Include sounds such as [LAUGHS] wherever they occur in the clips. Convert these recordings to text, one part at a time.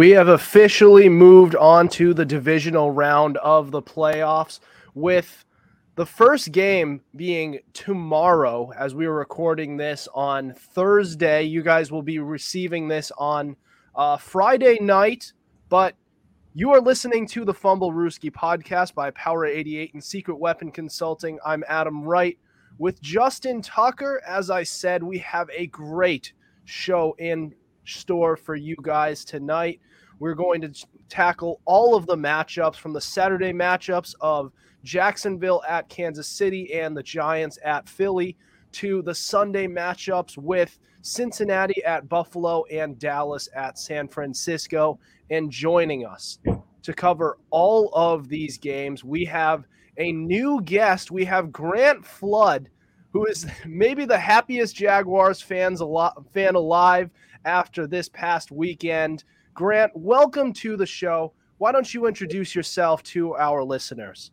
We have officially moved on to the divisional round of the playoffs with the first game being tomorrow as we are recording this on Thursday. You guys will be receiving this on uh, Friday night, but you are listening to the Fumblerooski podcast by Power 88 and Secret Weapon Consulting. I'm Adam Wright with Justin Tucker. As I said, we have a great show in store for you guys tonight. We're going to tackle all of the matchups from the Saturday matchups of Jacksonville at Kansas City and the Giants at Philly to the Sunday matchups with Cincinnati at Buffalo and Dallas at San Francisco. And joining us to cover all of these games, we have a new guest. We have Grant Flood, who is [LAUGHS] maybe the happiest Jaguars fans al- fan alive after this past weekend. Grant, welcome to the show. Why don't you introduce yourself to our listeners?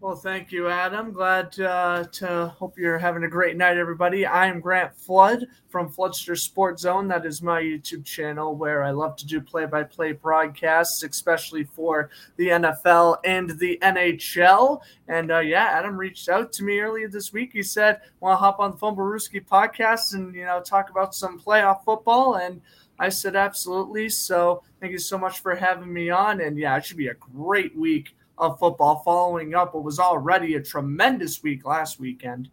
Well, thank you, Adam. Glad uh, to hope you're having a great night, everybody. I am Grant Flood from Floodster Sports Zone. That is my YouTube channel where I love to do play-by-play broadcasts, especially for the NFL and the NHL. And uh, yeah, Adam reached out to me earlier this week. He said, "Want to hop on the Fumblerooski podcast and you know talk about some playoff football?" And I said, "Absolutely." So thank you so much for having me on. And yeah, it should be a great week of football following up what was already a tremendous week last weekend.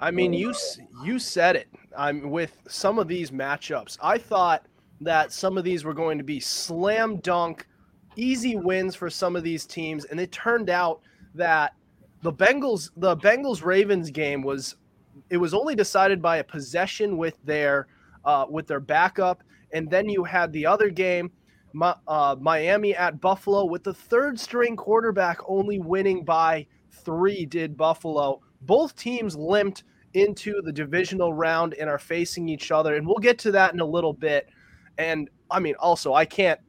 I mean, you you said it. I'm with some of these matchups. I thought that some of these were going to be slam dunk, easy wins for some of these teams, and it turned out that the Bengals the Bengals Ravens game was it was only decided by a possession with their uh, with their backup, and then you had the other game uh, Miami at Buffalo with the third string quarterback only winning by three, did Buffalo. Both teams limped into the divisional round and are facing each other. And we'll get to that in a little bit. And I mean, also, I can't,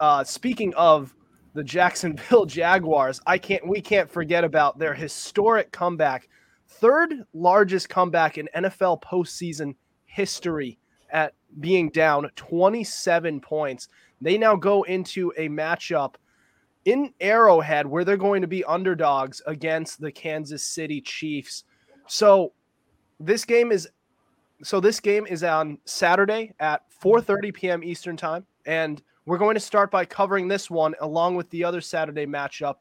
uh, speaking of the Jacksonville [LAUGHS] Jaguars, I can't, we can't forget about their historic comeback, third largest comeback in NFL postseason history at being down 27 points. They now go into a matchup in Arrowhead where they're going to be underdogs against the Kansas City Chiefs. So this game is so this game is on Saturday at 4:30 p.m. Eastern Time and we're going to start by covering this one along with the other Saturday matchup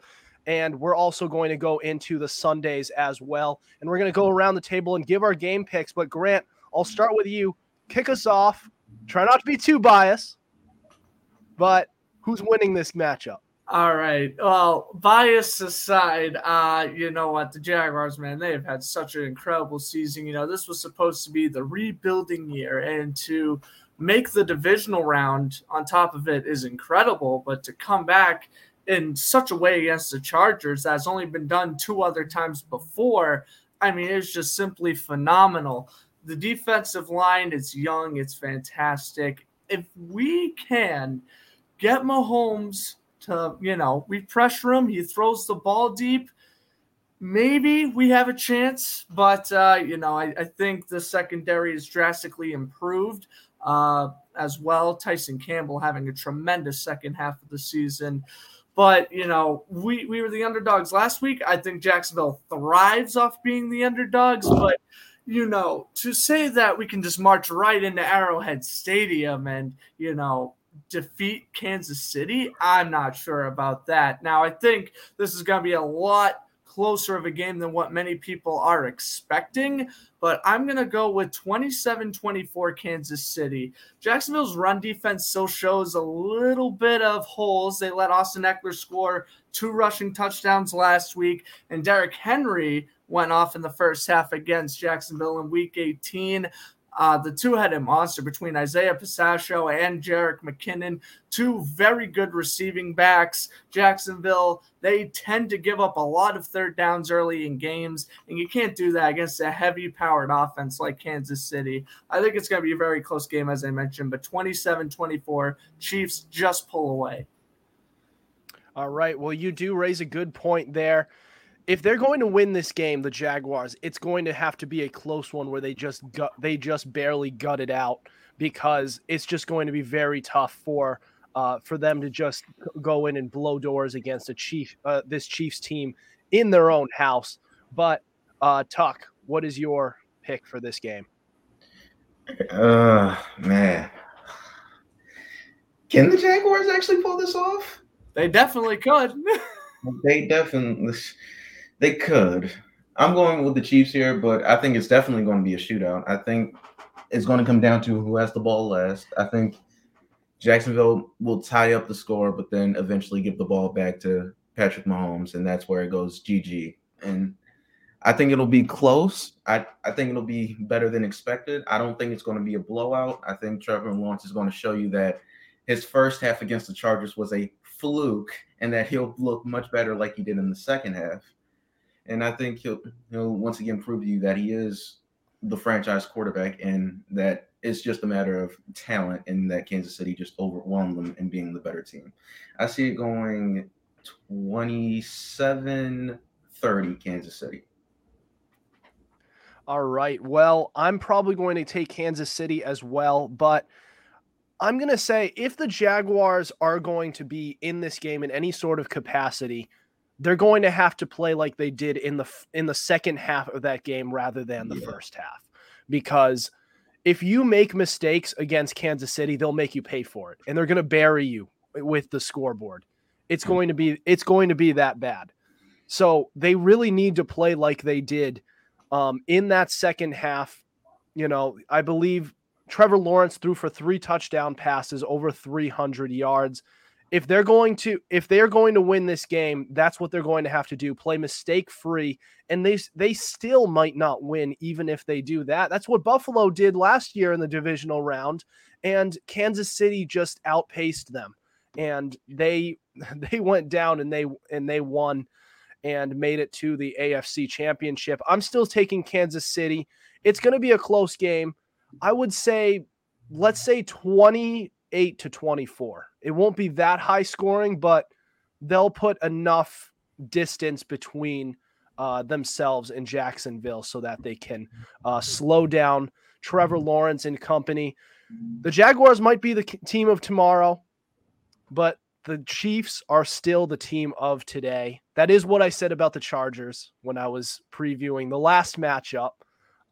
and we're also going to go into the Sundays as well. And we're going to go around the table and give our game picks, but Grant, I'll start with you. Kick us off. Try not to be too biased. But who's winning this matchup? All right. Well, bias aside, uh, you know what? The Jaguars, man, they have had such an incredible season. You know, this was supposed to be the rebuilding year, and to make the divisional round on top of it is incredible. But to come back in such a way against the Chargers that's only been done two other times before, I mean, it's just simply phenomenal. The defensive line is young, it's fantastic. If we can get Mahomes to, you know, we pressure him. He throws the ball deep. Maybe we have a chance, but, uh, you know, I, I think the secondary is drastically improved uh, as well. Tyson Campbell having a tremendous second half of the season. But, you know, we, we were the underdogs last week. I think Jacksonville thrives off being the underdogs, but you know, to say that we can just march right into Arrowhead Stadium and, you know, defeat Kansas City, I'm not sure about that. Now, I think this is going to be a lot closer of a game than what many people are expecting, but I'm going to go with 27 24 Kansas City. Jacksonville's run defense still shows a little bit of holes. They let Austin Ekeler score two rushing touchdowns last week, and Derrick Henry went off in the first half against Jacksonville in week 18. Uh, the two-headed monster between Isaiah Pacheco and Jerick McKinnon, two very good receiving backs. Jacksonville, they tend to give up a lot of third downs early in games, and you can't do that against a heavy-powered offense like Kansas City. I think it's going to be a very close game, as I mentioned, but 27-24, Chiefs just pull away. All right. Well, you do raise a good point there. If they're going to win this game, the Jaguars, it's going to have to be a close one where they just gut, they just barely gut it out because it's just going to be very tough for uh, for them to just go in and blow doors against a chief uh, this Chiefs team in their own house. But uh, Tuck, what is your pick for this game? Uh, man, can the Jaguars actually pull this off? They definitely could. they definitely they could. I'm going with the Chiefs here, but I think it's definitely going to be a shootout. I think it's going to come down to who has the ball last. I think Jacksonville will tie up the score, but then eventually give the ball back to Patrick Mahomes, and that's where it goes GG. And I think it'll be close. I, I think it'll be better than expected. I don't think it's going to be a blowout. I think Trevor Lawrence is going to show you that his first half against the Chargers was a fluke and that he'll look much better like he did in the second half. And I think he'll he'll once again prove to you that he is the franchise quarterback and that it's just a matter of talent and that Kansas City just overwhelmed them in being the better team. I see it going 27 30 Kansas City. All right. Well, I'm probably going to take Kansas City as well, but I'm going to say if the Jaguars are going to be in this game in any sort of capacity, they're going to have to play like they did in the in the second half of that game rather than the yeah. first half. Because if you make mistakes against Kansas City, they'll make you pay for it and they're going to bury you with the scoreboard. It's hmm. going to be it's going to be that bad. So they really need to play like they did um, in that second half. You know, I believe Trevor Lawrence threw for three touchdown passes, over 300 yards. If they're going to if they're going to win this game, that's what they're going to have to do. Play mistake free, and they they still might not win even if they do that. That's what Buffalo did last year in the divisional round, and Kansas City just outpaced them, and they [LAUGHS] they went down and they and they won and made it to the AFC Championship. I'm still taking Kansas City. It's going to be a close game. I would say, let's say 28 to 24. It won't be that high scoring, but they'll put enough distance between uh, themselves and Jacksonville so that they can uh, slow down Trevor Lawrence and company. The Jaguars might be the team of tomorrow, but the Chiefs are still the team of today. That is what I said about the Chargers when I was previewing the last matchup.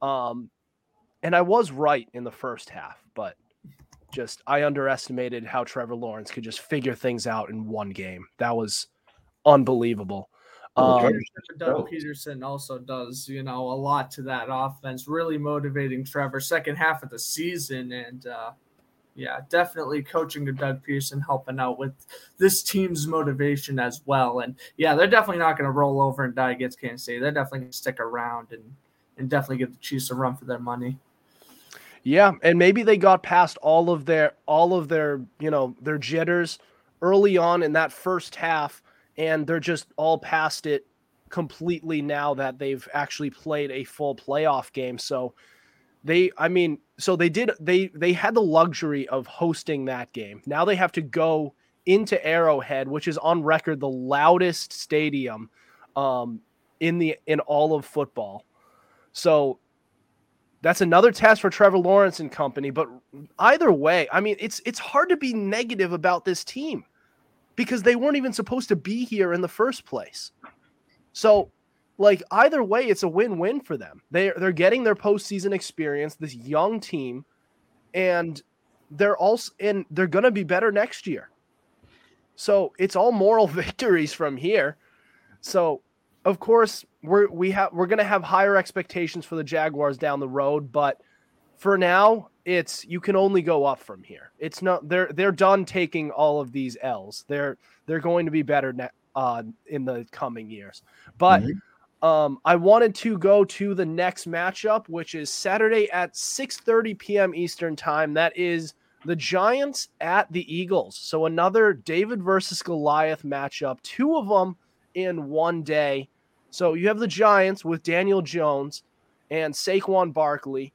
Um, and I was right in the first half, but just I underestimated how Trevor Lawrence could just figure things out in one game. That was unbelievable. Um, Doug Pederson also does, you know, a lot to that offense, really motivating Trevor second half of the season. And uh, yeah, definitely coaching to Doug Pederson helping out with this team's motivation as well. And yeah, they're definitely not going to roll over and die against Kansas City. They're definitely going to stick around and, and definitely give the Chiefs a run for their money. Yeah, and maybe they got past all of their all of their, you know, their jitters early on in that first half and they're just all past it completely now that they've actually played a full playoff game. So they I mean, so they did they they had the luxury of hosting that game. Now they have to go into Arrowhead, which is on record the loudest stadium um in the in all of football. So that's another test for Trevor Lawrence and company. But either way, I mean, it's it's hard to be negative about this team because they weren't even supposed to be here in the first place. So, like either way, it's a win-win for them. They they're getting their postseason experience. This young team, and they're also and they're gonna be better next year. So it's all moral [LAUGHS] victories from here. So of course, we're we have we're gonna have higher expectations for the Jaguars down the road, but for now, it's you can only go up from here. It's not they're they're done taking all of these L's. They're they're going to be better ne- uh, in the coming years. But mm-hmm. um, I wanted to go to the next matchup, which is Saturday at 6:30 p.m. Eastern time. That is the Giants at the Eagles. So another David versus Goliath matchup. Two of them in one day. So you have the Giants with Daniel Jones and Saquon Barkley,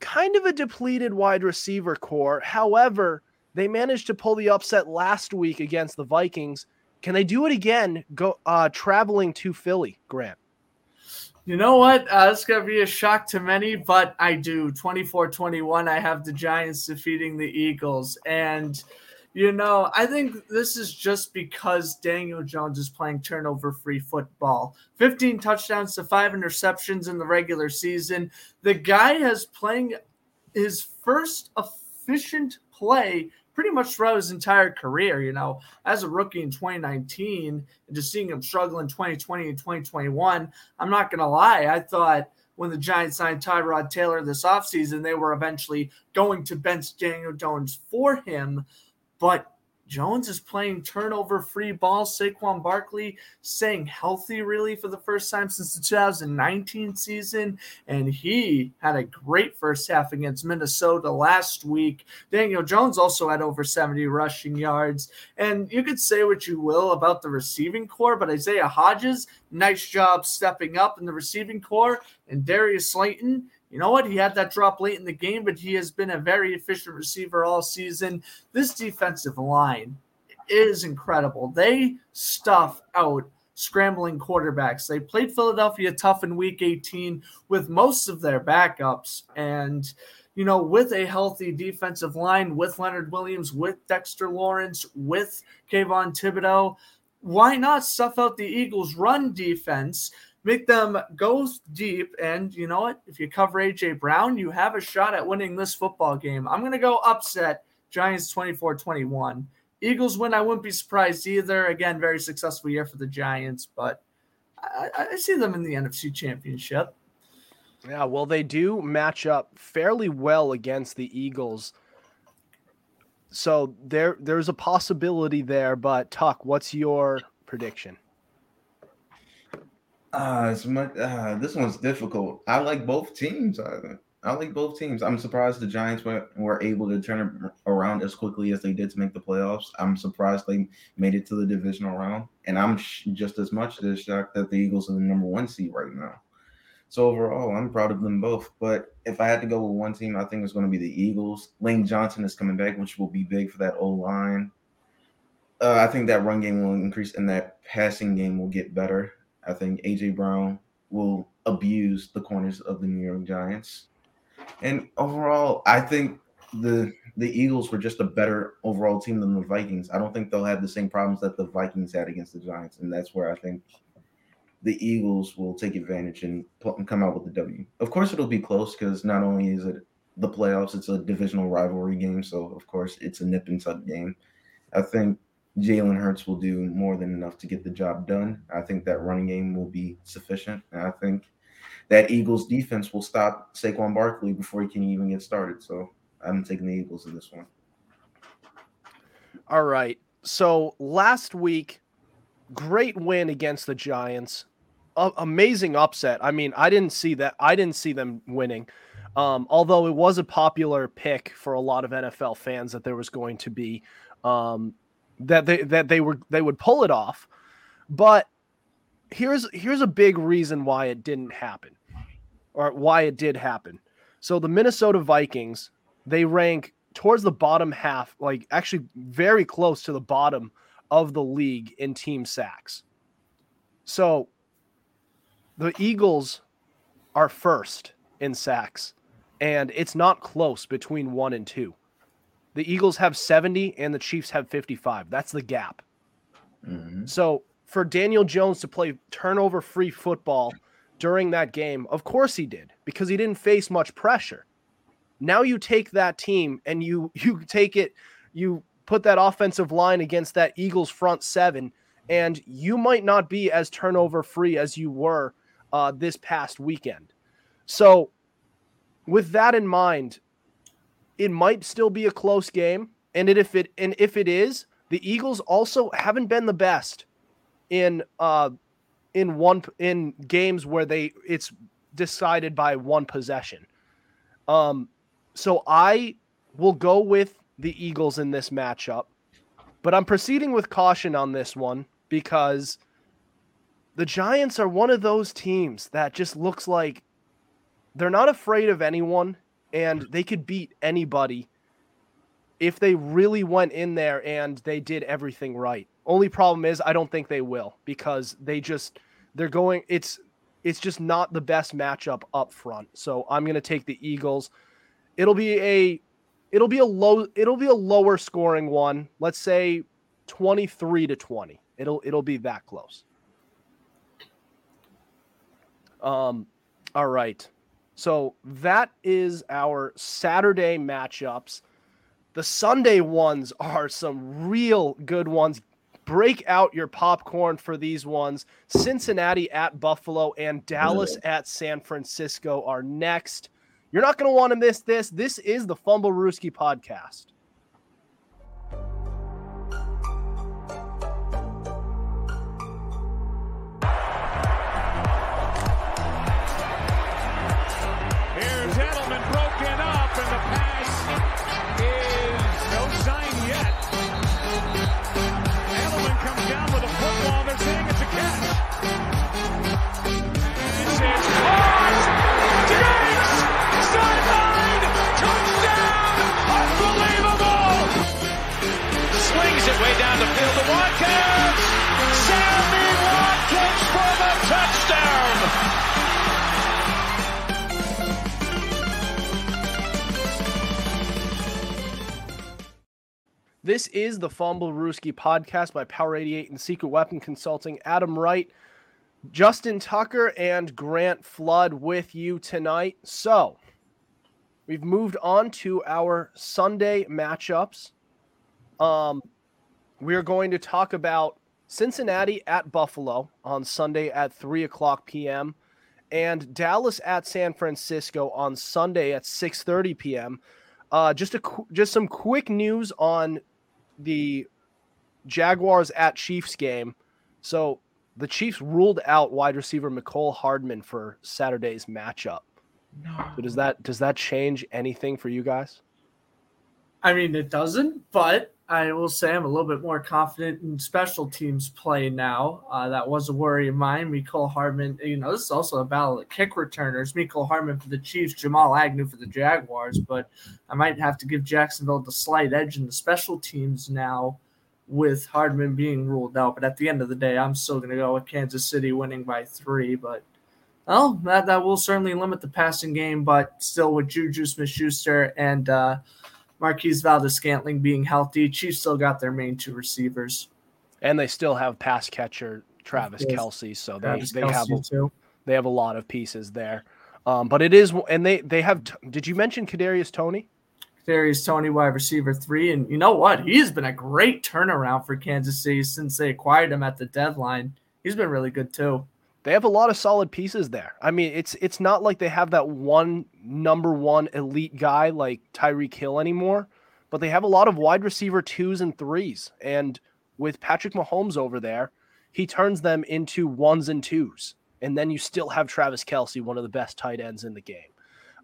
kind of a depleted wide receiver core. However, they managed to pull the upset last week against the Vikings Can they do it again? Go uh, traveling to Philly, Grant. You know what? Uh, it's going to be a shock to many, but I do. 24 21, I have the Giants defeating the Eagles. And, you know, I think this is just because Daniel Jones is playing turnover free football. 15 touchdowns to five interceptions in the regular season. The guy has playing his first efficient play pretty much throughout his entire career. You know, as a rookie in 2019 and just seeing him struggle in 2020 and 2021, I'm not going to lie. I thought when the Giants signed Tyrod Taylor this offseason, they were eventually going to bench Daniel Jones for him. But Jones is playing turnover free ball. Saquon Barkley staying healthy really for the first time since the 2019 season. And he had a great first half against Minnesota last week. Daniel Jones also had over 70 rushing yards. And you could say what you will about the receiving core, but Isaiah Hodgins, nice job stepping up in the receiving core. And Darius Slayton, you know what? He had that drop late in the game, but he has been a very efficient receiver all season. This defensive line is incredible. They stuff out scrambling quarterbacks. They played Philadelphia tough in week 18 with most of their backups. And, you know, with a healthy defensive line, with Leonard Williams, with Dexter Lawrence, with Kayvon Thibodeaux, why not stuff out the Eagles' run defense? Make them go deep. And you know what? If you cover AJ Brown, you have a shot at winning this football game. I'm going to go upset Giants 24 21. Eagles win. I wouldn't be surprised either. Again, very successful year for the Giants, but I, I see them in the NFC Championship. Yeah, well, they do match up fairly well against the Eagles. So there, there's a possibility there. But Tuck, what's your prediction? Uh, it's much, uh, this one's difficult. I like both teams. I, I like both teams. I'm surprised the Giants were, were able to turn around as quickly as they did to make the playoffs. I'm surprised they made it to the divisional round, and I'm sh- just as much as shocked that the Eagles are the number one seed right now. So overall, I'm proud of them both. But if I had to go with one team, I think it's going to be the Eagles. Lane Johnson is coming back, which will be big for that O line. Uh, I think that run game will increase, and that passing game will get better. I think AJ Brown will abuse the corners of the New York Giants. And overall, I think the the Eagles were just a better overall team than the Vikings. I don't think they'll have the same problems that the Vikings had against the Giants, and that's where I think the Eagles will take advantage and, and come out with the W. Of course, it'll be close because not only is it the playoffs, it's a divisional rivalry game, so of course it's a nip and tuck game. I think Jalen Hurts will do more than enough to get the job done. I think that running game will be sufficient. And I think that Eagles defense will stop Saquon Barkley before he can even get started. So I'm taking the Eagles in this one. All right. So last week, great win against the Giants. amazing upset. I mean, I didn't see that. I didn't see them winning. Um, although it was a popular pick for a lot of NFL fans that there was going to be um, that they that they were they would pull it off. But here's here's a big reason why it didn't happen or why it did happen. So the Minnesota Vikings, they rank towards the bottom half, like actually very close to the bottom of the league in team sacks. So the Eagles are first in sacks, and it's not close between one and two. The Eagles have 70 and the Chiefs have 55. That's the gap. Mm-hmm. So for Daniel Jones to play turnover free football during that game, of course he did because he didn't face much pressure. Now you take that team and you [LAUGHS] you take it you put that offensive line against that Eagles front seven and you might not be as turnover free as you were uh, this past weekend. So with that in mind, it might still be a close game. And if it and if it is, the Eagles also haven't been the best in uh in one in games where they it's decided by one possession. Um so I will go with the Eagles in this matchup. But I'm proceeding with caution on this one because the Giants are one of those teams that just looks like they're not afraid of anyone and they could beat anybody if they really went in there and they did everything right. Only problem is I don't think they will because they just they're going it's it's just not the best matchup up front. So I'm going to take the Eagles. It'll be a it'll be a low it'll be a lower scoring one. Let's say 23 to 20. It'll it'll be that close. Um all right. So that is our Saturday matchups. The Sunday ones are some real good ones. Break out your popcorn for these ones. Cincinnati at Buffalo and Dallas at San Francisco are next. You're not going to want to miss this. This is the Fumblerooski podcast. Is the Fumblerooski podcast by Power 88 and Secret Weapon Consulting. Adam Wright, Justin Tucker, and Grant Flood with you tonight. So, we've moved on to our Sunday matchups. Um, we're going to talk about Cincinnati at Buffalo on Sunday at 3 o'clock p.m. and Dallas at San Francisco on Sunday at 6:30 p.m. Uh, just a just some quick news on the Jaguars at Chiefs game. So the Chiefs ruled out wide receiver Mecole Hardman for Saturday's matchup. No. So does that does that change anything for you guys? I mean, it doesn't, but I will say I'm a little bit more confident in special teams play now. Uh, that was a worry of mine. Mecole Hardman, you know, this is also a battle of kick returners. Mecole Hardman for the Chiefs, Jamal Agnew for the Jaguars, but I might have to give Jacksonville the slight edge in the special teams now with Hardman being ruled out. But at the end of the day, I'm still going to go with Kansas City winning by three. But well, that, that will certainly limit the passing game, but still with Juju Smith Schuster and uh, Marquez Valdes Scantling being healthy, Chiefs still got their main two receivers. And they still have pass catcher Travis. Kelce, so they, they have a, too. they have a lot of pieces there. Um, but it is, and they they have. Did you mention Kadarius Toney? Darius Toney, wide receiver three. And you know what? He's been a great turnaround for Kansas City since they acquired him at the deadline. He's been really good too. They have a lot of solid pieces there. I mean, it's it's not like they have that one number one elite guy like Tyreek Hill anymore, but they have a lot of wide receiver twos and threes. And with Patrick Mahomes over there, he turns them into ones and twos. And then you still have Travis Kelce, one of the best tight ends in the game.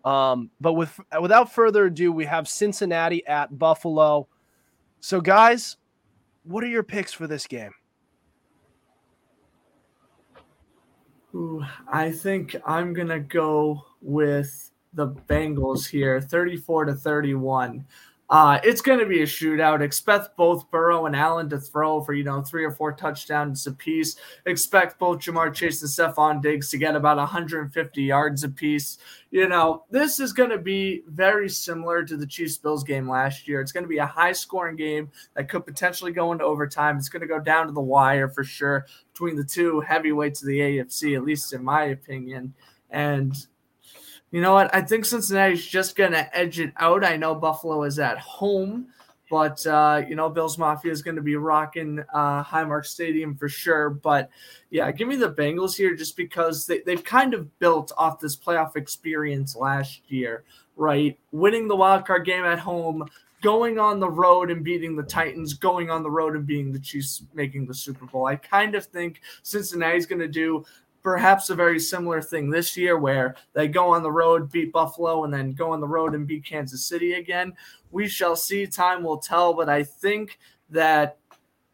Um, but with without further ado, we have Cincinnati at Buffalo. So, guys, what are your picks for this game? Ooh, I think I'm gonna go with the Bengals here, 34 to 31. Uh, it's going to be a shootout. Expect both Burrow and Allen to throw for, you know, three or four touchdowns apiece. Expect both Ja'Marr Chase and Stefon Diggs to get about 150 yards apiece. You know, this is going to be very similar to the Chiefs Bills game last year. It's going to be a high scoring game that could potentially go into overtime. It's going to go down to the wire for sure between the two heavyweights of the AFC, at least in my opinion. And you know what? I think Cincinnati's just going to edge it out. I know Buffalo is at home, but, uh, you know, Bills Mafia is going to be rocking uh, Highmark Stadium for sure. But, yeah, give me the Bengals here just because they, they've kind of built off this playoff experience last year, right? Winning the wild card game at home, going on the road and beating the Titans, going on the road and beating the Chiefs, making the Super Bowl. I kind of think Cincinnati's going to do perhaps a very similar thing this year where they go on the road, beat Buffalo, and then go on the road and beat Kansas City again. We shall see. Time will tell. But I think that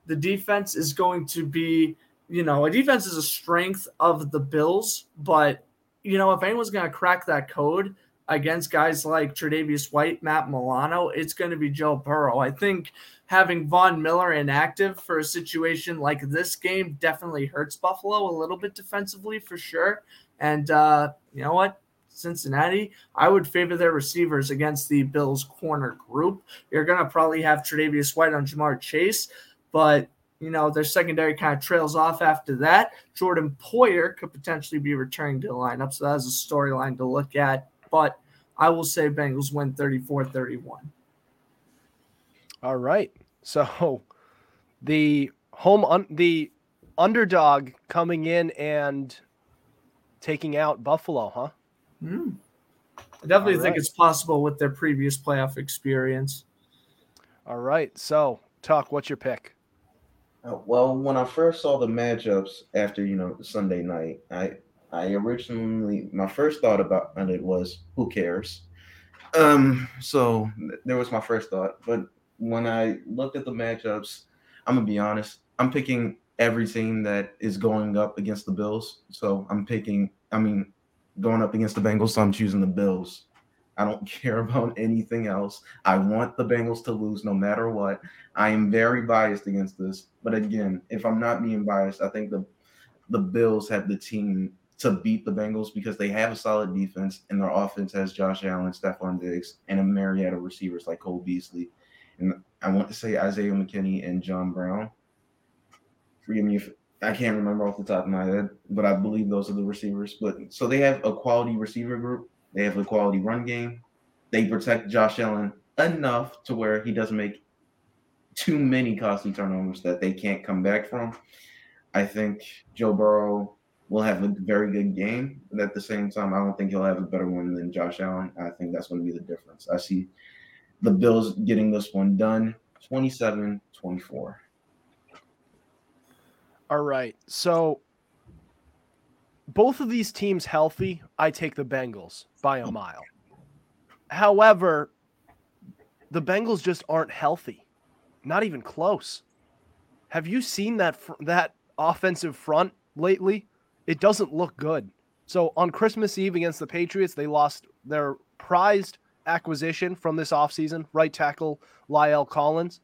the defense is going to be, you know, a defense is a strength of the Bills. But, you know, if anyone's going to crack that code, against guys like Tre'Davious White, Matt Milano, it's going to be Joe Burrow. I think having Von Miller inactive for a situation like this game definitely hurts Buffalo a little bit defensively for sure. And uh, you know what? Cincinnati, I would favor their receivers against the Bills corner group. You're going to probably have Tre'Davious White on Ja'Marr Chase, but you know, their secondary kind of trails off after that. Jordan Poyer could potentially be returning to the lineup. So that's a storyline to look at. But I will say Bengals win 34 31. All right. So the home un- the underdog coming in and taking out Buffalo, huh? Mm. I definitely All think right. it's possible with their previous playoff experience. All right. So, Tuck, what's your pick? Uh, well, when I first saw the matchups after you know Sunday night, I I originally my first thought about it was who cares. Um, so th- there was my first thought, but when I looked at the matchups, I'm gonna be honest. I'm picking every team that is going up against the Bills. So I'm picking. I mean, going up against the Bengals. So I'm choosing the Bills. I don't [LAUGHS] care about anything else. I want the Bengals to lose no matter what. I am very biased against this, but again, if I'm not being biased, I think the the Bills have the team to beat the Bengals because they have a solid defense and their offense has Josh Allen, Stefon Diggs, and a myriad of receivers like Cole Beasley. And I want to say Isaiah McKinney and John Brown. Forgive me if I can't remember off the top of my head, but I believe those are the receivers. But so they have a quality receiver group. They have a quality run game. They protect Josh Allen enough to where he doesn't make too many costly turnovers that they can't come back from. I think Joe Burrow will have a very good game, but at the same time, I don't think he'll have a better one than Josh Allen. I think that's going to be the difference. I see the Bills getting this one done 27 24. All right. So, both of these teams healthy, I take the Bengals by a mile. However, the Bengals just aren't healthy. Not even close. Have you seen that fr- that offensive front lately? It doesn't look good. So on Christmas Eve against the Patriots, they lost their prized acquisition from this offseason, right tackle La'el Collins.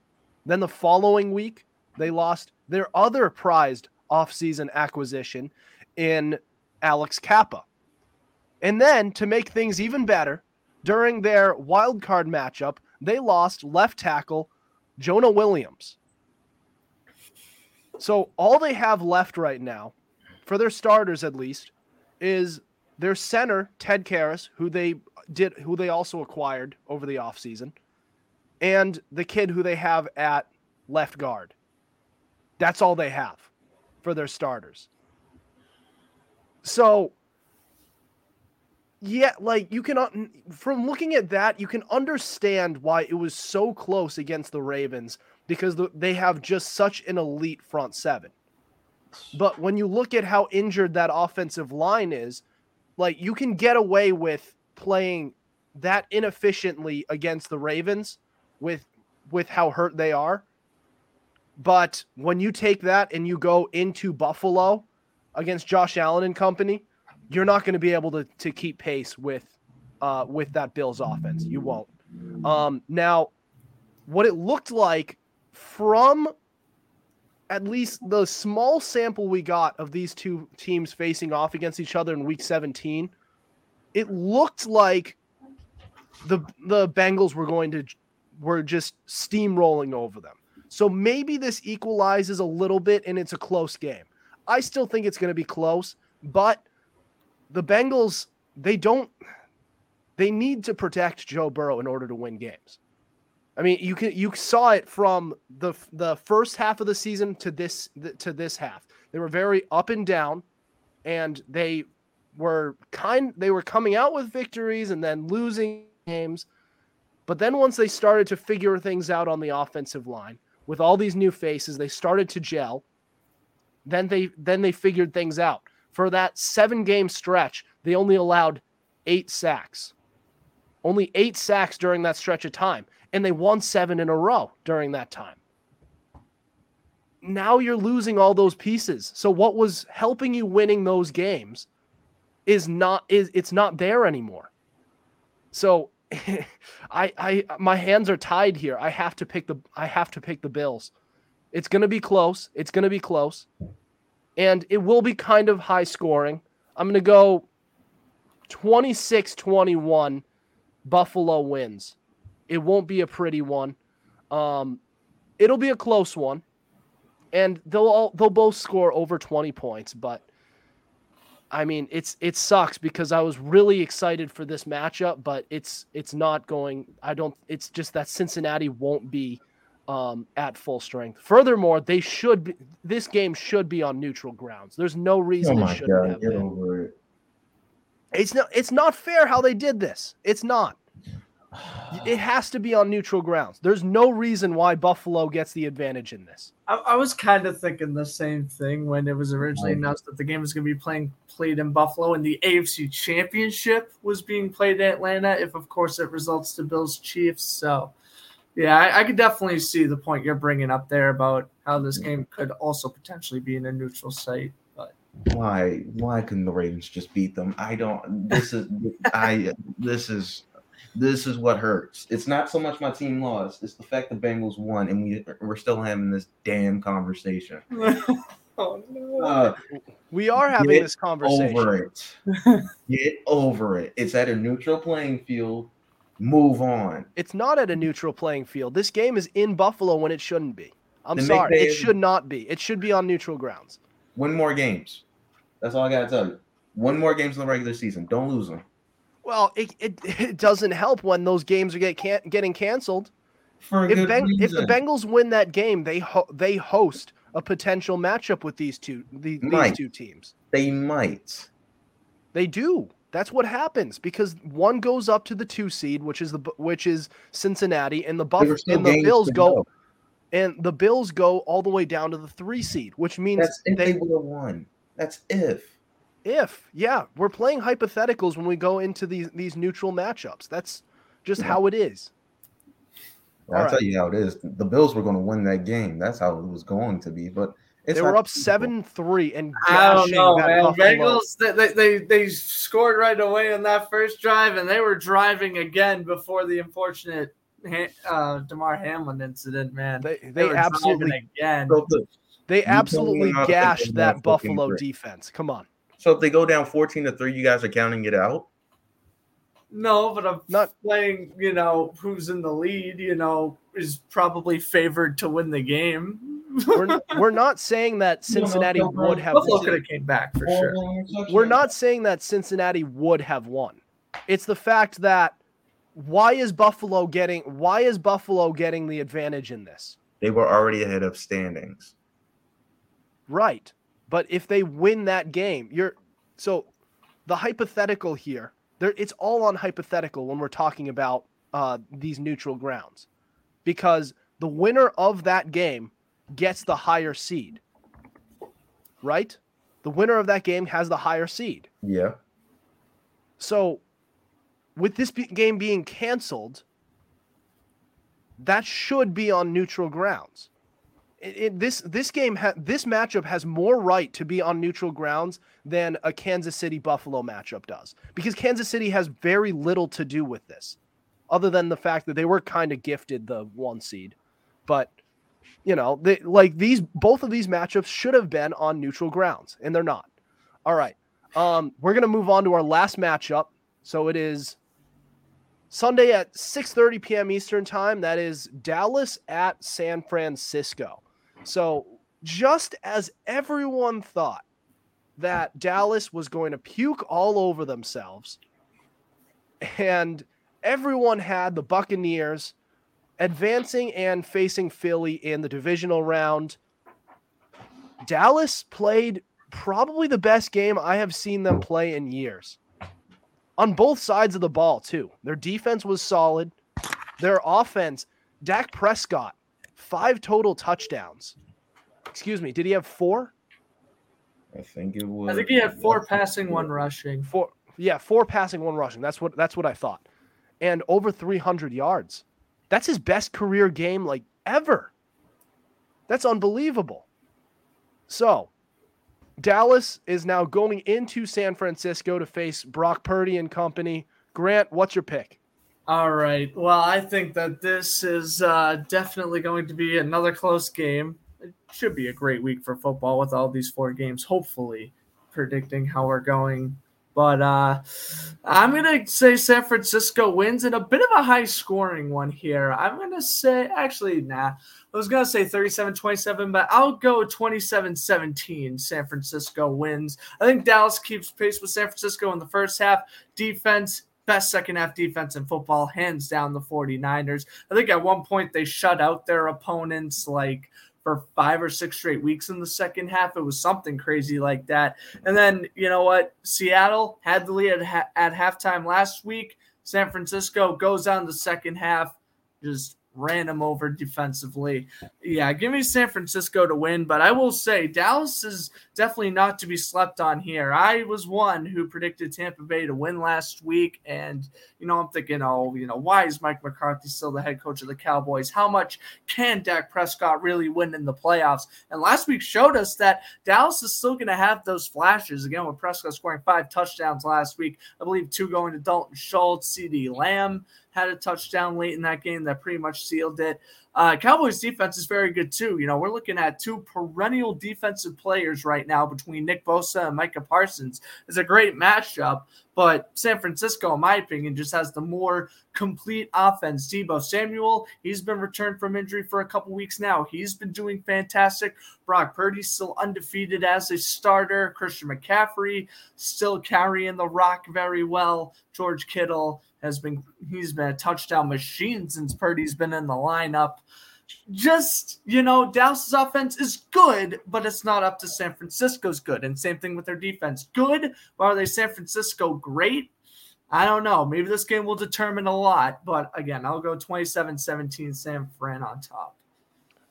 Then the following week, they lost their other prized offseason acquisition in Alex Cappa. And then to make things even better, during their wild card matchup, they lost left tackle Jonah Williams. So all they have left right now, for their starters at least, is their center Ted Karras, who they did, who they also acquired over the offseason, and the kid who they have at left guard. That's all they have for their starters. So, yeah, like you can, from looking at that, you can understand why it was so close against the Ravens because they have just such an elite front seven. But when you look at how injured that offensive line is, like you can get away with playing that inefficiently against the Ravens with with how hurt they are. But when you take that and you go into Buffalo against Josh Allen and company, you're not going to be able to to keep pace with uh with that Bills offense. You won't. Um now what it looked like from at least the small sample we got of these two teams facing off against each other in week 17, it looked like the the Bengals were going to were just steamrolling over them. So maybe this equalizes a little bit and it's a close game. I still think it's going to be close, but the Bengals they don't they need to protect Joe Burrow in order to win games. I mean, you can you saw it from the the first half of the season to this to this half. They were very up and down, and they were kind. They were coming out with victories and then losing games. But then once they started to figure things out on the offensive line with all these new faces, they started to gel. Then they then they figured things out. For that seven game stretch, they only allowed eight sacks. Only eight sacks during that stretch of time and they won seven in a row during that time. Now you're losing all those pieces. So what was helping you winning those games is not is it's not there anymore. So [LAUGHS] I I my hands are tied here. I have to pick the I have to pick the Bills. It's going to be close. It's going to be close. And it will be kind of high scoring. I'm going to go 26-21 Buffalo wins. It won't be a pretty one. Um it'll be a close one. And they'll all they'll both score over 20 points, but I mean, it's it sucks because I was really excited for this matchup, but it's it's not going. I don't. It's just that Cincinnati won't be um, at full strength. Furthermore, they should. Be, this game should be on neutral grounds. There's no reason Oh it shouldn't god, have been. it. It's not. It's not fair how they did this. It's not. It has to be on neutral grounds. There's no reason why Buffalo gets the advantage in this. I, I was kind of thinking the same thing when it was originally announced that the game was going to be playing played in Buffalo and the AFC Championship was being played in Atlanta. If of course it results to Bills Chiefs, so yeah, I, I could definitely see the point you're bringing up there about how this game could also potentially be in a neutral site. But Why? Why couldn't the Ravens just beat them? I don't. This is. I. This is. This is what hurts. It's not so much my team lost. It's the fact the Bengals won, and we we're still having this damn conversation. [LAUGHS] oh no. Uh, We are having this conversation. over it. Get over it. It's at a neutral playing field. Move on. It's not at a neutral playing field. This game is in Buffalo when it shouldn't be. I'm Then sorry. It should not be. It should be on neutral grounds. Win more games. That's all I gotta tell you. Win more games in the regular season. Don't lose them. Well, it, it, [LAUGHS] it doesn't help when those games are get can, getting canceled. For If, ben, if the. Bengals win that game, they ho- they host a potential matchup with these two the, these two teams. they might. They do. That's what happens because one goes up to the two seed, which is the which is Cincinnati, and the There Buff and the Bills go and the Bills go all the way down to the three seed, which means That's if they, they would have won. That's if. If yeah we're playing hypotheticals when we go into these these neutral matchups that's just Yeah. how it is I'll All right. tell you how it is. The Bills were going to win that game. That's how it was going to be. But it's they were up 7-3 and I don't gashing know, that man. Buffalo. Bengals, they, they, they, they scored right away on that first drive, and they were driving again before the unfortunate uh, Damar Hamlin incident, man. they, They they were absolutely again. So, the- they absolutely not to think gashed that that buffalo defense come on so if they go down 14 to 3, you guys are counting it out? No, but I'm Not- playing, you know, who's in the lead, you know, is probably favored to win the game. we're, n- [LAUGHS] we're not saying that No, no, cincinnati no, would have Buffalo won. could have came back for sure. we're not saying that cincinnati would have won it's the fact that why is buffalo getting why is buffalo getting the advantage in this They were already ahead of standings. Right. But if they win that game, you're so the hypothetical here, there it's all on hypothetical when we're talking about uh, these neutral grounds. Because the winner of that game gets the higher seed. Right? The winner of that game has the higher seed. Yeah. So, with this be- game being canceled, that should be on neutral grounds. It, it- this this game ha- this matchup has more right to be on neutral grounds than a Kansas City Buffalo matchup does because Kansas City has very little to do with this, other than the fact that they were kind of gifted the one seed, but you know they like these both of these matchups should have been on neutral grounds and they're not. All right. Um, we're gonna move on to our last matchup. So it is Sunday at 6:30 p.m. Eastern time. That is Dallas at San Francisco. So just as everyone thought that Dallas was going to puke all over themselves, and everyone had the Buccaneers advancing and facing Philly in the divisional round. Dallas played probably the best game I have seen them play in years. On both sides of the ball, too. Their defense was solid. Their offense, Dak Prescott, five total touchdowns. Excuse me, did he have four? I think it was. I think he had four passing, one rushing. Four yeah, four passing, one rushing. That's what that's what I thought. And over 300 yards. That's his best career game like ever. That's unbelievable. So, Dallas is now going into San Francisco to face Brock Purdy and company. Grant, what's your pick? All right. Well, I think that this is uh, definitely going to be another close game. It should be a great week for football with all these four games, hopefully, predicting how we're going. But uh, I'm going to say San Francisco wins in a bit of a high scoring one here. I'm going to say, actually, nah. I was going to say 37 27, but I'll go 27 17. San Francisco wins. I think Dallas keeps pace with San Francisco in the first half. Defense best second half defense in football, hands down the 49ers. I think at one point they shut out their opponents like for five or six straight weeks in the second half. It was something crazy like that. And then, you know what? Seattle had the lead at, at halftime last week. San Francisco goes on the second half, just ran them over defensively. Yeah, give me San Francisco to win, but I will say Dallas is definitely not to be slept on here. I was one who predicted Tampa Bay to win last week, and you know I'm thinking, oh, you know, why is Mike McCarthy still the head coach of the Cowboys? How much can Dak Prescott really win in the playoffs? And last week showed us that Dallas is still going to have those flashes again with Prescott scoring five touchdowns last week. I believe two going to Dalton Schultz, CeeDee Lamb had a touchdown late in that game that pretty much sealed it. Uh, Cowboys defense is very good too. You know, we're looking at two perennial defensive players right now between Nick Bosa and Micah Parsons. It's a great matchup, but San Francisco, in my opinion, just has the more complete offense. Deebo Samuel, he's been returned from injury for a couple weeks now. He's been doing fantastic. Brock Purdy's still undefeated as a starter. Christian McCaffrey still carrying the rock very well. George Kittle has been he's been a touchdown machine since Purdy's been in the lineup. Just, you know, Dallas's offense is good, but it's not up to San Francisco's good. And same thing with their defense. Good, but are they San Francisco great? I don't know. Maybe this game will determine a lot. But again, I'll go 27 17 San Fran on top.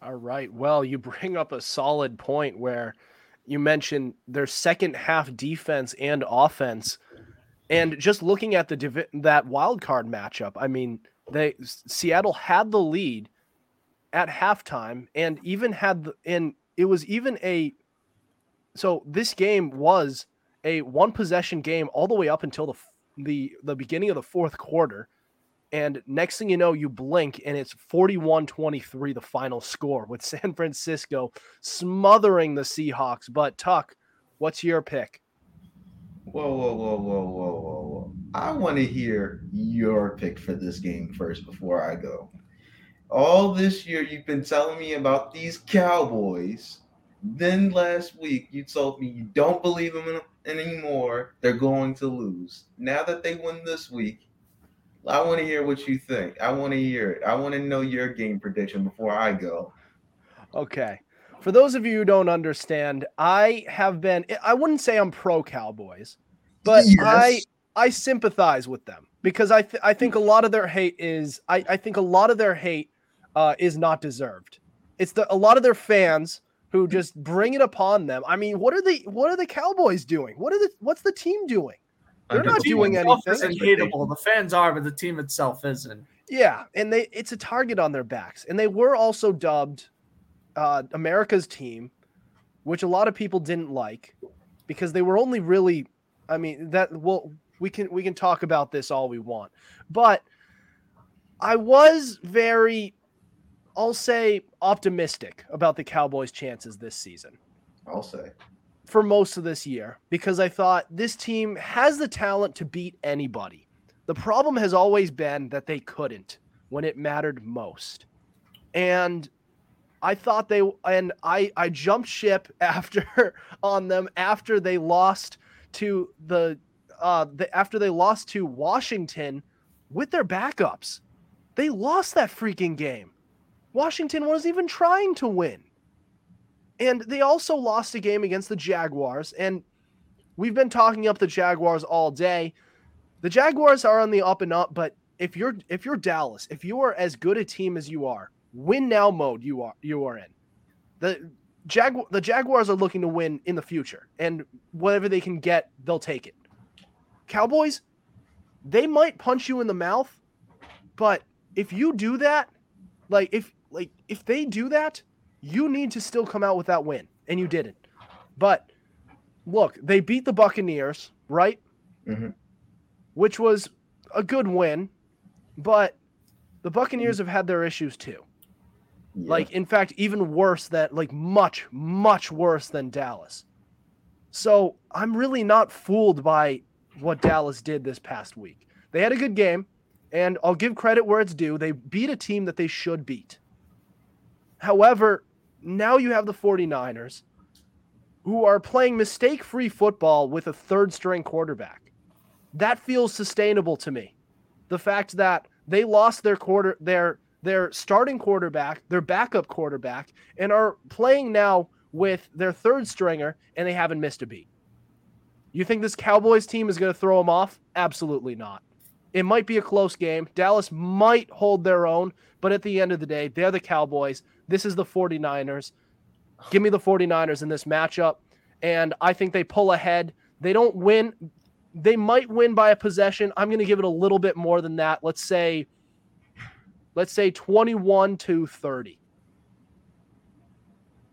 All right. Well, you bring up a solid point where you mentioned their second half defense and offense and just looking at the that wild card matchup, I mean, they Seattle had the lead at halftime, and even had the and it was even a so this game was a one possession game all the way up until the the the beginning of the fourth quarter. And next thing you know, you blink and it's 41 23, the final score with [LAUGHS] San Francisco smothering the Seahawks. But Tuck, what's your pick? Whoa, whoa, whoa, whoa, whoa, whoa, whoa. I want to hear your pick for this game first before I go. All this year, you've been telling me about these Cowboys. Then last week, you told me you don't believe them anymore. They're going to lose. Now that they win this week, I want to hear what you think. I want to hear it. I want to know your game prediction before I go. Okay for those of you who don't understand, I have been I wouldn't say I'm pro Cowboys, but yes. I I sympathize with them because I th- I think a lot of their hate is I, I think a lot of their hate uh, is not deserved. It's the a lot of their fans who just bring it upon them. I mean, what are the what are the Cowboys doing? What are the what's the team doing? They're not doing anything. Isn't hateable. The fans are, but the team itself isn't. Yeah, and they it's a target on their backs, and they were also dubbed uh, America's team, which a lot of people didn't like because they were only really, I mean, that well, we can we can talk about this all we want, but I was very, I'll say, optimistic about the Cowboys' chances this season. I'll say for most of this year because I thought this team has the talent to beat anybody. The problem has always been that they couldn't when it mattered most. And I thought they and I I jumped ship [LAUGHS] after on them after they lost to the uh the, after they lost to Washington with their backups. They lost that freaking game. Washington wasn't even trying to win. And they also lost a game against the Jaguars and we've been talking up the Jaguars all day. The Jaguars are on the up and up, but if you're if you're Dallas, if you are as good a team as you are, win now mode you are you are in. The Jag the Jaguars are looking to win in the future, and whatever they can get, they'll take it. Cowboys, they might punch you in the mouth, but if you do that, like if like if they do that, you need to still come out with that win, and you didn't. But look, they beat the Buccaneers, right? Mm-hmm. Which was a good win but the Buccaneers have had their issues too. Yeah. Like, in fact, even worse than, like, much, much worse than Dallas. So I'm really not fooled by what Dallas did this past week. They had a good game, and I'll give credit where it's due. They beat a team that they should beat. However, now you have the 49ers who are playing mistake free football with a third string quarterback. That feels sustainable to me. The fact that they lost their quarter their their starting quarterback, their backup quarterback, and are playing now with their third stringer and they haven't missed a beat. You think this Cowboys team is going to throw them off? Absolutely not. It might be a close game. Dallas might hold their own, but at the end of the day, they're the Cowboys. This is the 49ers. Give me the 49ers in this matchup. And I think they pull ahead. They don't win. They might win by a possession. I'm going to give it a little bit more than that. Let's say let's say 21 to 30.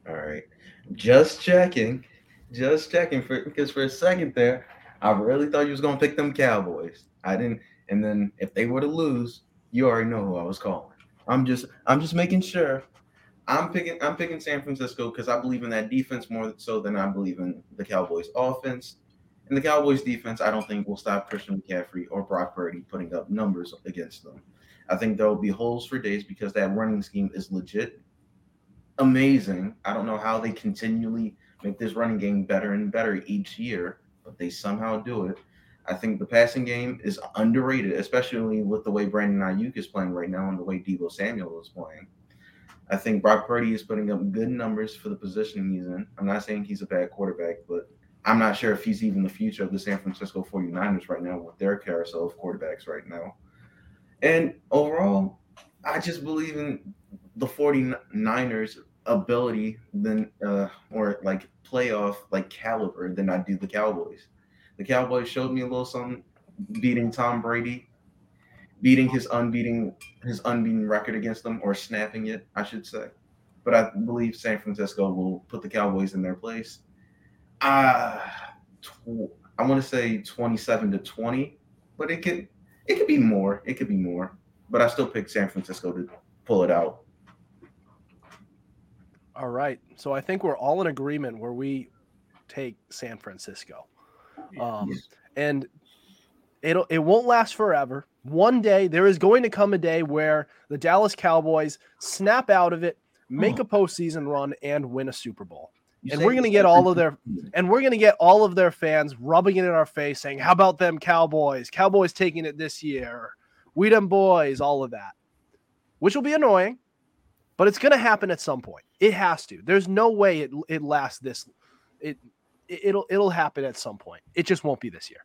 All right. Just checking. Just checking for because for a second there, I really thought you was gonna pick them Cowboys. I didn't, and then if they were to lose, you already know who I was calling. I'm just I'm just making sure. I'm picking I'm picking San Francisco because I believe in that defense more so than I believe in the Cowboys offense. And the Cowboys defense, I don't think will stop Christian McCaffrey or Brock Purdy putting up numbers against them. I think there will be holes for days because that running scheme is legit amazing. I don't know how they continually make this running game better and better each year, but they somehow do it. I think the passing game is underrated, especially with the way Brandon Aiyuk is playing right now and the way Deebo Samuel is playing. I think Brock Purdy is putting up good numbers for the position he's in. I'm not saying he's a bad quarterback, but I'm not sure if he's even the future of the San Francisco 49ers right now with their carousel of quarterbacks right now. And overall, I just believe in the 49ers ability than uh, or like playoff like caliber than I do the Cowboys. The Cowboys showed me a little something beating Tom Brady, beating his unbeaten his unbeaten record against them or snapping it, I should say. But I believe San Francisco will put the Cowboys in their place. Uh tw- I want to say 27 to 20, but it could it could be more. It could be more. But I still pick San Francisco to pull it out. All right. So I think we're all in agreement where we take San Francisco. Um, Yes. and it'll it won't last forever. One day there is going to come a day where the Dallas Cowboys snap out of it, make Oh. a postseason run, and win a Super Bowl. You And we're gonna get all of their and we're gonna get all of their fans rubbing it in our face, saying, "How about them Cowboys? Cowboys taking it this year. We them boys." All of that, which will be annoying, but it's gonna happen at some point. It has to. There's no way it it lasts this. It it- it'll it'll happen at some point. It just won't be this year.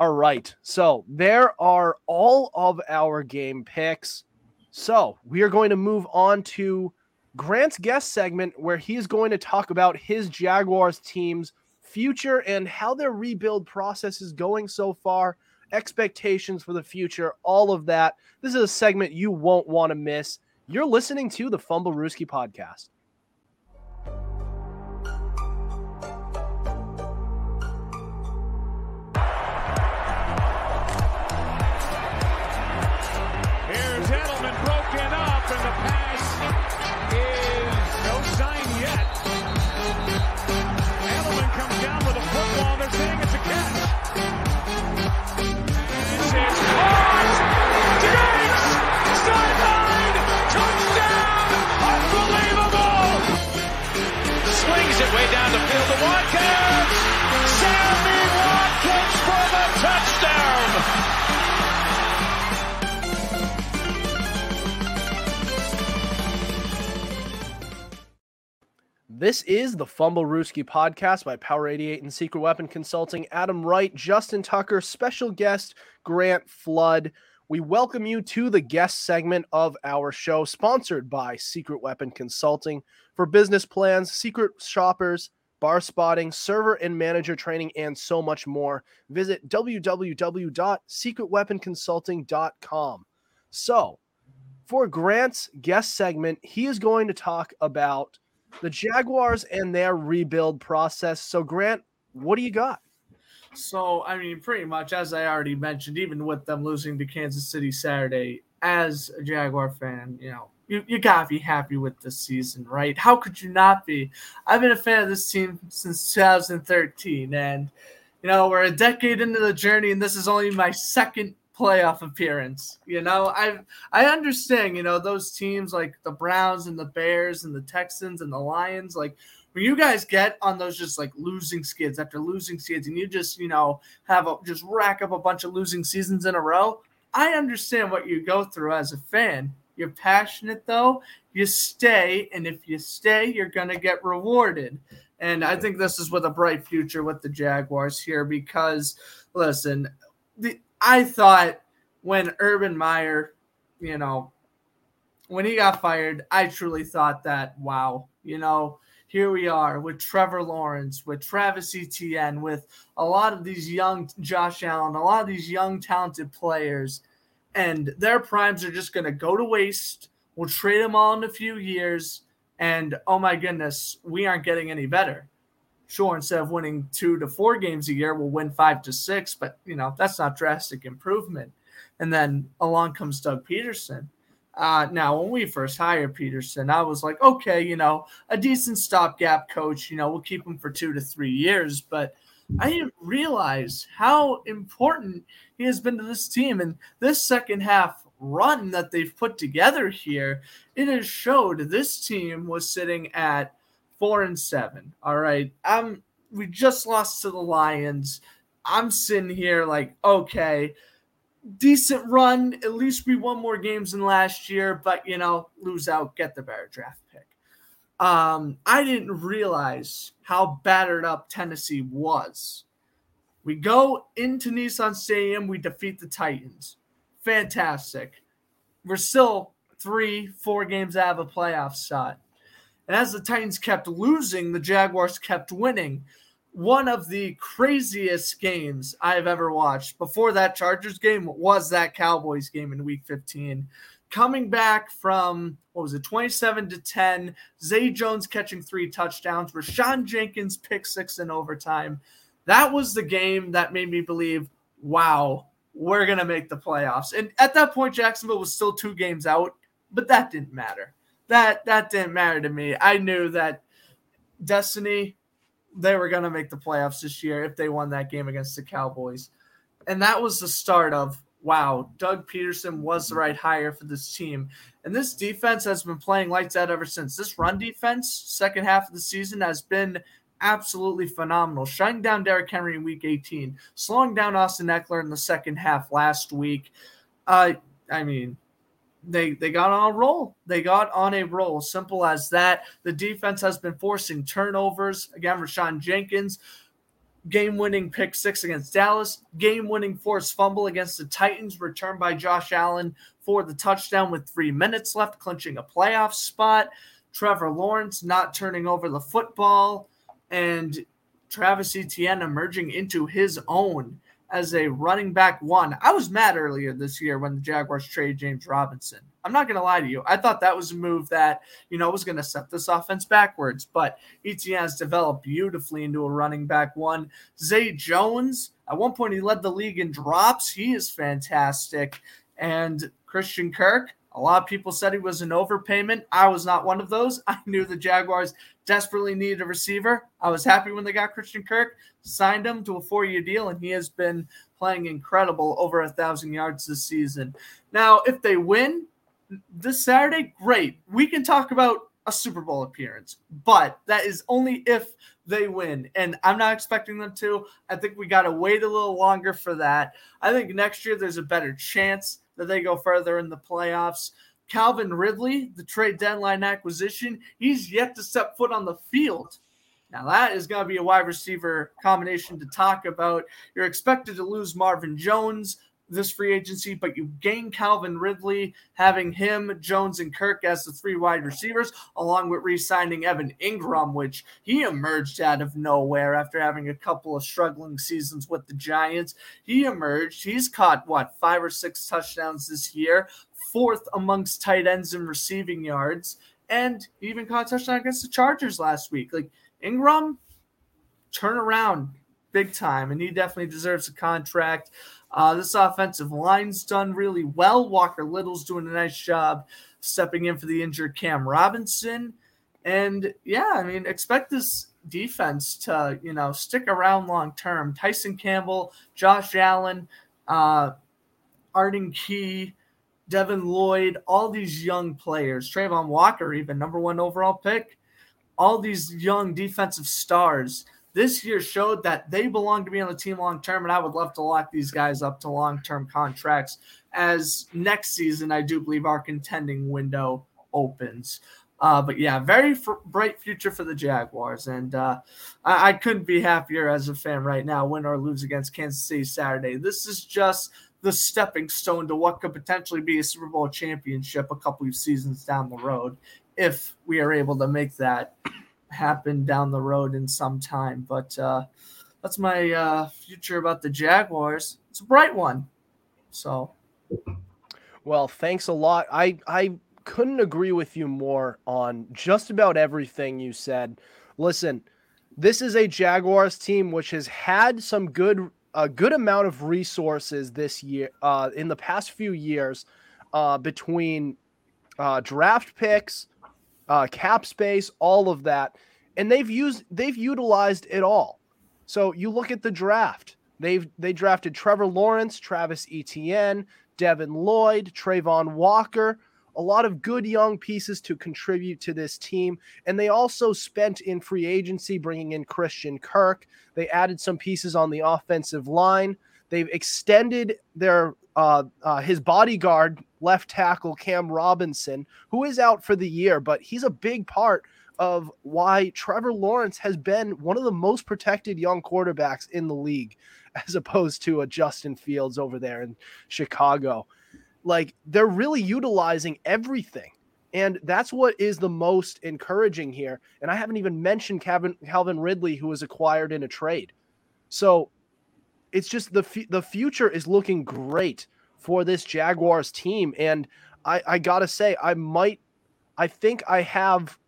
All right. So there are all of our game picks. So we are going to move on to Grant's guest segment where he's going to talk about his Jaguars team's future and how their rebuild process is going so far, expectations for the future, all of that. This is a segment you won't want to miss. You're listening to the Fumblerooski podcast. This is the Fumblerooski podcast by Power 88 and Secret Weapon Consulting. Adam Wright, Justin Tucker, special guest Grant Flood. We welcome you to the guest segment of our show, sponsored by Secret Weapon Consulting for business plans, secret shoppers, bar spotting, server and manager training, and so much more. Visit www.secretweaponconsulting.com. So, for Grant's guest segment, he is going to talk about the Jaguars and their rebuild process. So, Grant, what do you got? So, I mean, pretty much as I already mentioned, even with them losing to Kansas City Saturday, as a Jaguar fan, you know, you, you gotta be happy with this season, right? How could you not be? I've been a fan of this team since 2013, and you know, we're a decade into the journey, and this is only my second playoff appearance. You know, I I understand, you know, those teams like the Browns and the Bears and the Texans and the Lions, like when you guys get on those just like losing skids after losing skids and you just, you know, have a just rack up a bunch of losing seasons in a row, I understand what you go through as a fan. You're passionate though, you stay, and if you stay, you're gonna get rewarded. And I think this is with a bright future with the Jaguars here because listen, the I thought when Urban Meyer, you know, when he got fired, I truly thought that, wow, you know, here we are with Trevor Lawrence, with Travis Etienne, with a lot of these young Josh Allen, a lot of these young talented players, and their primes are just going to go to waste. We'll trade them all in a few years, and oh my goodness, we aren't getting any better. Sure, instead of winning two to four games a year, we'll win five to six, but you know that's not drastic improvement. And then along comes Doug Pederson Uh, now, when we first hired Pederson I was like, okay, you know, a decent stopgap coach. You know, we'll keep him for two to three years. But I didn't realize how important he has been to this team. And this second half run that they've put together here, it has showed this team was sitting at four and seven. All right. I'm we just lost to the Lions. I'm sitting here like, okay, decent run. At least we won more games than last year, but you know, lose out, get the better draft pick. Um, I didn't realize how battered up Tennessee was. We go into Nissan Stadium, we defeat the Titans. Fantastic. We're still three, four games out of a playoff spot. And as the Titans kept losing, the Jaguars kept winning. One of the craziest games I've ever watched before that Chargers game was that Cowboys game in week 15. Coming back from, what was it, 27 to 10, Zay Jones catching three touchdowns, Rayshawn Jenkins pick six in overtime. That was the game that made me believe, wow, we're going to make the playoffs. And at that point, Jacksonville was still two games out, but that didn't matter that that didn't matter to me. I knew that Destiny they were going to make the playoffs this year if they won that game against the Cowboys. And that was the start of wow, Doug Pederson was the right hire for this team. And this defense has been playing lights out ever since. This run defense, second half of the season, has been absolutely phenomenal. Shutting down Derrick Henry in week 18, slowing down Austin Ekeler in the second half last week. Uh, I mean, they they got on a roll. They got on a roll. Simple as that. The defense has been forcing turnovers. Again, Rayshawn Jenkins, game-winning pick six against Dallas, game-winning forced fumble against the Titans, returned by Josh Allen for the touchdown with three minutes left, clinching a playoff spot. Trevor Lawrence not turning over the football, and Travis Etienne emerging into his own as a running back one. I was mad earlier this year when the Jaguars traded James Robinson. I'm not going to lie to you. I thought that was a move that, you know, was going to set this offense backwards, but Etienne has developed beautifully into a running back one. Zay Jones, at one point, he led the league in drops. He is fantastic. And Christian Kirk, a lot of people said he was an overpayment. I was not one of those. [LAUGHS] I knew the Jaguars desperately needed a receiver. I was happy when they got Christian Kirk, signed him to a four year deal, and he has been playing incredible over a thousand yards this season. Now, if they win this Saturday, great. We can talk about a Super Bowl appearance, but that is only if they win. And I'm not expecting them to. I think we got to wait a little longer for that. I think next year there's a better chance that they go further in the playoffs. Calvin Ridley, the trade deadline acquisition, he's yet to step foot on the field. Now, that is going to be a wide receiver combination to talk about. You're expected to lose Marvin Jones, this free agency, but you gain Calvin Ridley, having him, Jones, and Kirk as the three wide receivers, along with re signing Evan Engram, which he emerged out of nowhere after having a couple of struggling seasons with the Giants. He emerged. He's caught, what, five or six touchdowns this year, fourth amongst tight ends in receiving yards, and even caught a touchdown against the Chargers last week. Like, Engram, turn around big time, and he definitely deserves a contract. Uh, this offensive line's done really well. Walker Little's doing a nice job stepping in for the injured Cam Robinson. And yeah, I mean, expect this defense to, you know, stick around long term. Tyson Campbell, Josh Allen, uh, Arden Key, Devin Lloyd, all these young players, Travon Walker, even number one overall pick, all these young defensive stars this year showed that they belong to be on the team long term, and I would love to lock these guys up to long term contracts as next season, I do believe our contending window opens. Uh, but yeah, very f- bright future for the Jaguars, and uh, I-, I couldn't be happier as a fan right now, win or lose against Kansas City Saturday. This is just the stepping stone to what could potentially be a Super Bowl championship a couple of seasons down the road if we are able to make that happen down the road in some time. But uh, that's my uh, future about the Jaguars. It's a bright one. So, well, thanks a lot. I I couldn't agree with you more on just about everything you said. Listen, this is a Jaguars team which has had some good a good amount of resources this year uh, in the past few years uh, between uh, draft picks, uh, cap space, all of that, and they've used they've utilized it all. So you look at the draft. They've they drafted Trevor Lawrence, Travis Etienne, Devin Lloyd, Travon Walker, a lot of good young pieces to contribute to this team. And they also spent in free agency bringing in Christian Kirk. They added some pieces on the offensive line. They've extended their uh, uh, his bodyguard left tackle Cam Robinson, who is out for the year, but he's a big part of why Trevor Lawrence has been one of the most protected young quarterbacks in the league, [LAUGHS] as opposed to a Justin Fields over there in Chicago. Like they're really utilizing everything. And that's what is the most encouraging here. And I haven't even mentioned Calvin, Calvin Ridley, who was acquired in a trade. So it's just the f- the future is looking great for this Jaguars team. And I, I gotta say, I might, I think I have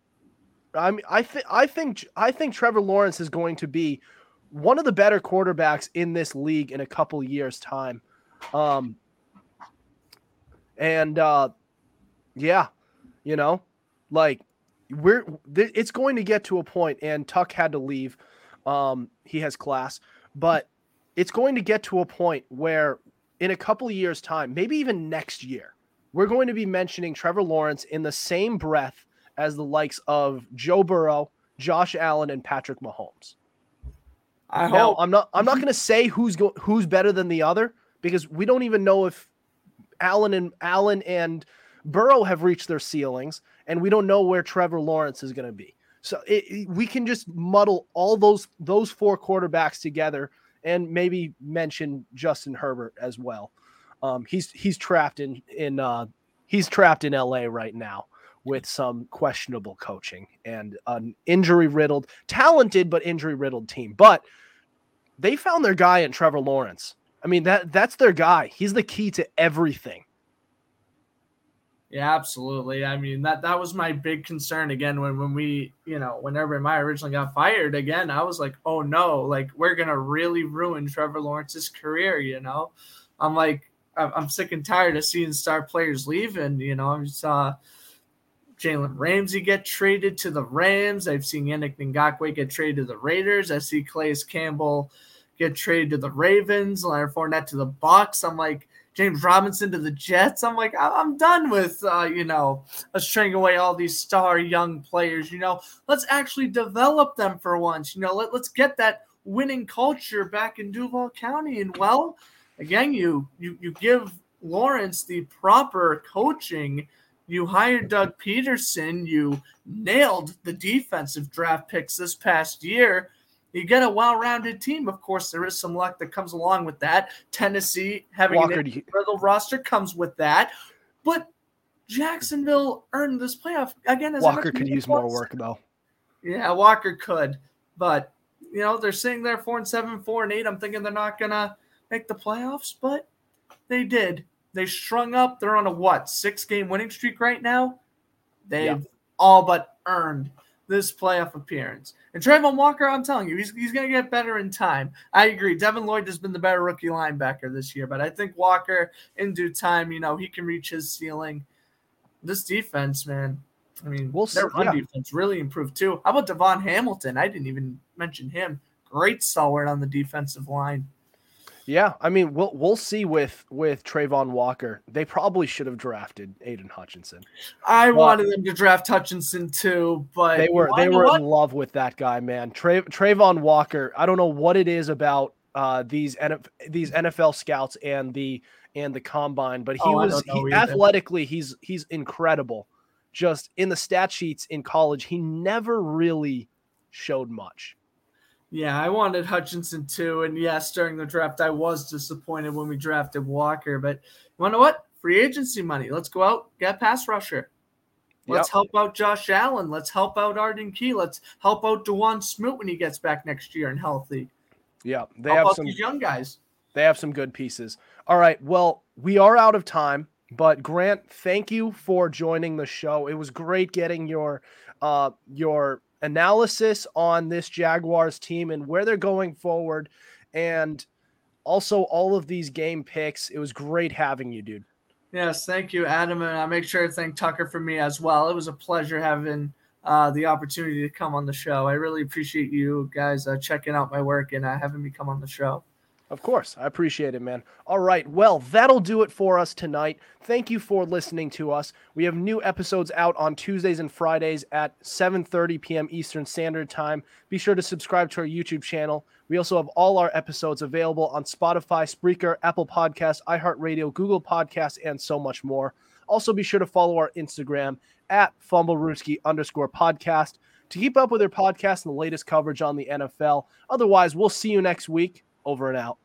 I mean, I think I think I think Trevor Lawrence is going to be one of the better quarterbacks in this league in a couple years' time. Um, and uh, yeah, you know, like we're th- it's going to get to a point, and Tuck had to leave. Um, he has class, but it's going to get to a point where in a couple years' time, maybe even next year, we're going to be mentioning Trevor Lawrence in the same breath as the likes of Joe Burrow, Josh Allen, and Patrick Mahomes. I now, hope. I'm not. I'm not going to say who's go, who's better than the other because we don't even know if Allen and Allen and Burrow have reached their ceilings, and we don't know where Trevor Lawrence is going to be. So it, it, we can just muddle all those those four quarterbacks together, and maybe mention Justin Herbert as well. Um, he's he's trapped in in uh, he's trapped in LA right now with some questionable coaching and an injury riddled, talented but injury riddled team. But they found their guy in Trevor Lawrence. I mean that that's their guy. He's the key to everything. Yeah, absolutely. I mean that that was my big concern again when when we you know whenever my originally got fired again I was like oh no like we're gonna really ruin Trevor Lawrence's career you know I'm like I'm sick and tired of seeing star players leave and you know just uh Jalen Ramsey get traded to the Rams. I've seen Yannick Ngakoue get traded to the Raiders. I see Calais Campbell get traded to the Ravens. Leonard Fournette to the Bucs. I'm like James Robinson to the Jets. I'm like I'm done with uh, you know string away all these star young players. You know, let's actually develop them for once. You know, let, let's get that winning culture back in Duval County. And well, again, you you you give Lawrence the proper coaching you hired Doug Pederson. You nailed the defensive draft picks this past year. You get a well-rounded team. Of course, there is some luck that comes along with that. Tennessee having Walker, an incredible roster comes with that, but Jacksonville earned this playoff again. As Walker could use more work though. Yeah, Walker could, but you know they're sitting there four and seven, four and eight. I'm thinking they're not gonna make the playoffs, but they did. They strung up. They're on a what six game winning streak right now. They've yeah. all but earned this playoff appearance. And Travon Walker, I'm telling you, he's, he's going to get better in time. I agree. Devin Lloyd has been the better rookie linebacker this year, but I think Walker, in due time, you know, he can reach his ceiling. This defense, man, I mean, We'll their see- run yeah. defense really improved too. How about DaVon Hamilton? I didn't even mention him. Great stalwart on the defensive line. Yeah, I mean, we'll we'll see with with Travon Walker. They probably should have drafted Aidan Hutchinson. I Well- wanted them to draft Hutchinson too, but They were they were what? in love with that guy, man. Tra- Travon Walker. I don't know what it is about uh, these NF- these NFL scouts and the and the combine, but he Oh, was he, athletically he's he's incredible. Just in the stat sheets in college, he never really showed much. Yeah, I wanted Hutchinson too. And yes, during the draft, I was disappointed when we drafted Walker. But you know what? Free agency money. Let's go out, get pass rusher. Let's Yep. help out Josh Allen. Let's help out Arden Key. Let's help out Dawuane Smoot when he gets back next year and healthy. Yeah, they help have some young guys. They have some good pieces. All right. Well, we are out of time, but Grant, thank you for joining the show. It was great getting your uh your analysis on this Jaguars team and where they're going forward and also all of these game picks. It was great having you, dude. Yes, thank you, Adam. And I make sure to thank Tucker for me as well. It was a pleasure having uh, the opportunity to come on the show. I really appreciate you guys uh, checking out my work and uh, having me come on the show. Of course. I appreciate it, man. All right. Well, that'll do it for us tonight. Thank you for listening to us. We have new episodes out on Tuesdays and Fridays at 7:30 p.m. Eastern Standard Time. Be sure to subscribe to our YouTube channel. We also have all our episodes available on Spotify, Spreaker, Apple Podcasts, iHeartRadio, Google Podcasts, and so much more. Also, be sure to follow our Instagram at FumbleRooski underscore podcast to keep up with our podcast and the latest coverage on the NFL. Otherwise, we'll see you next week. Over and out.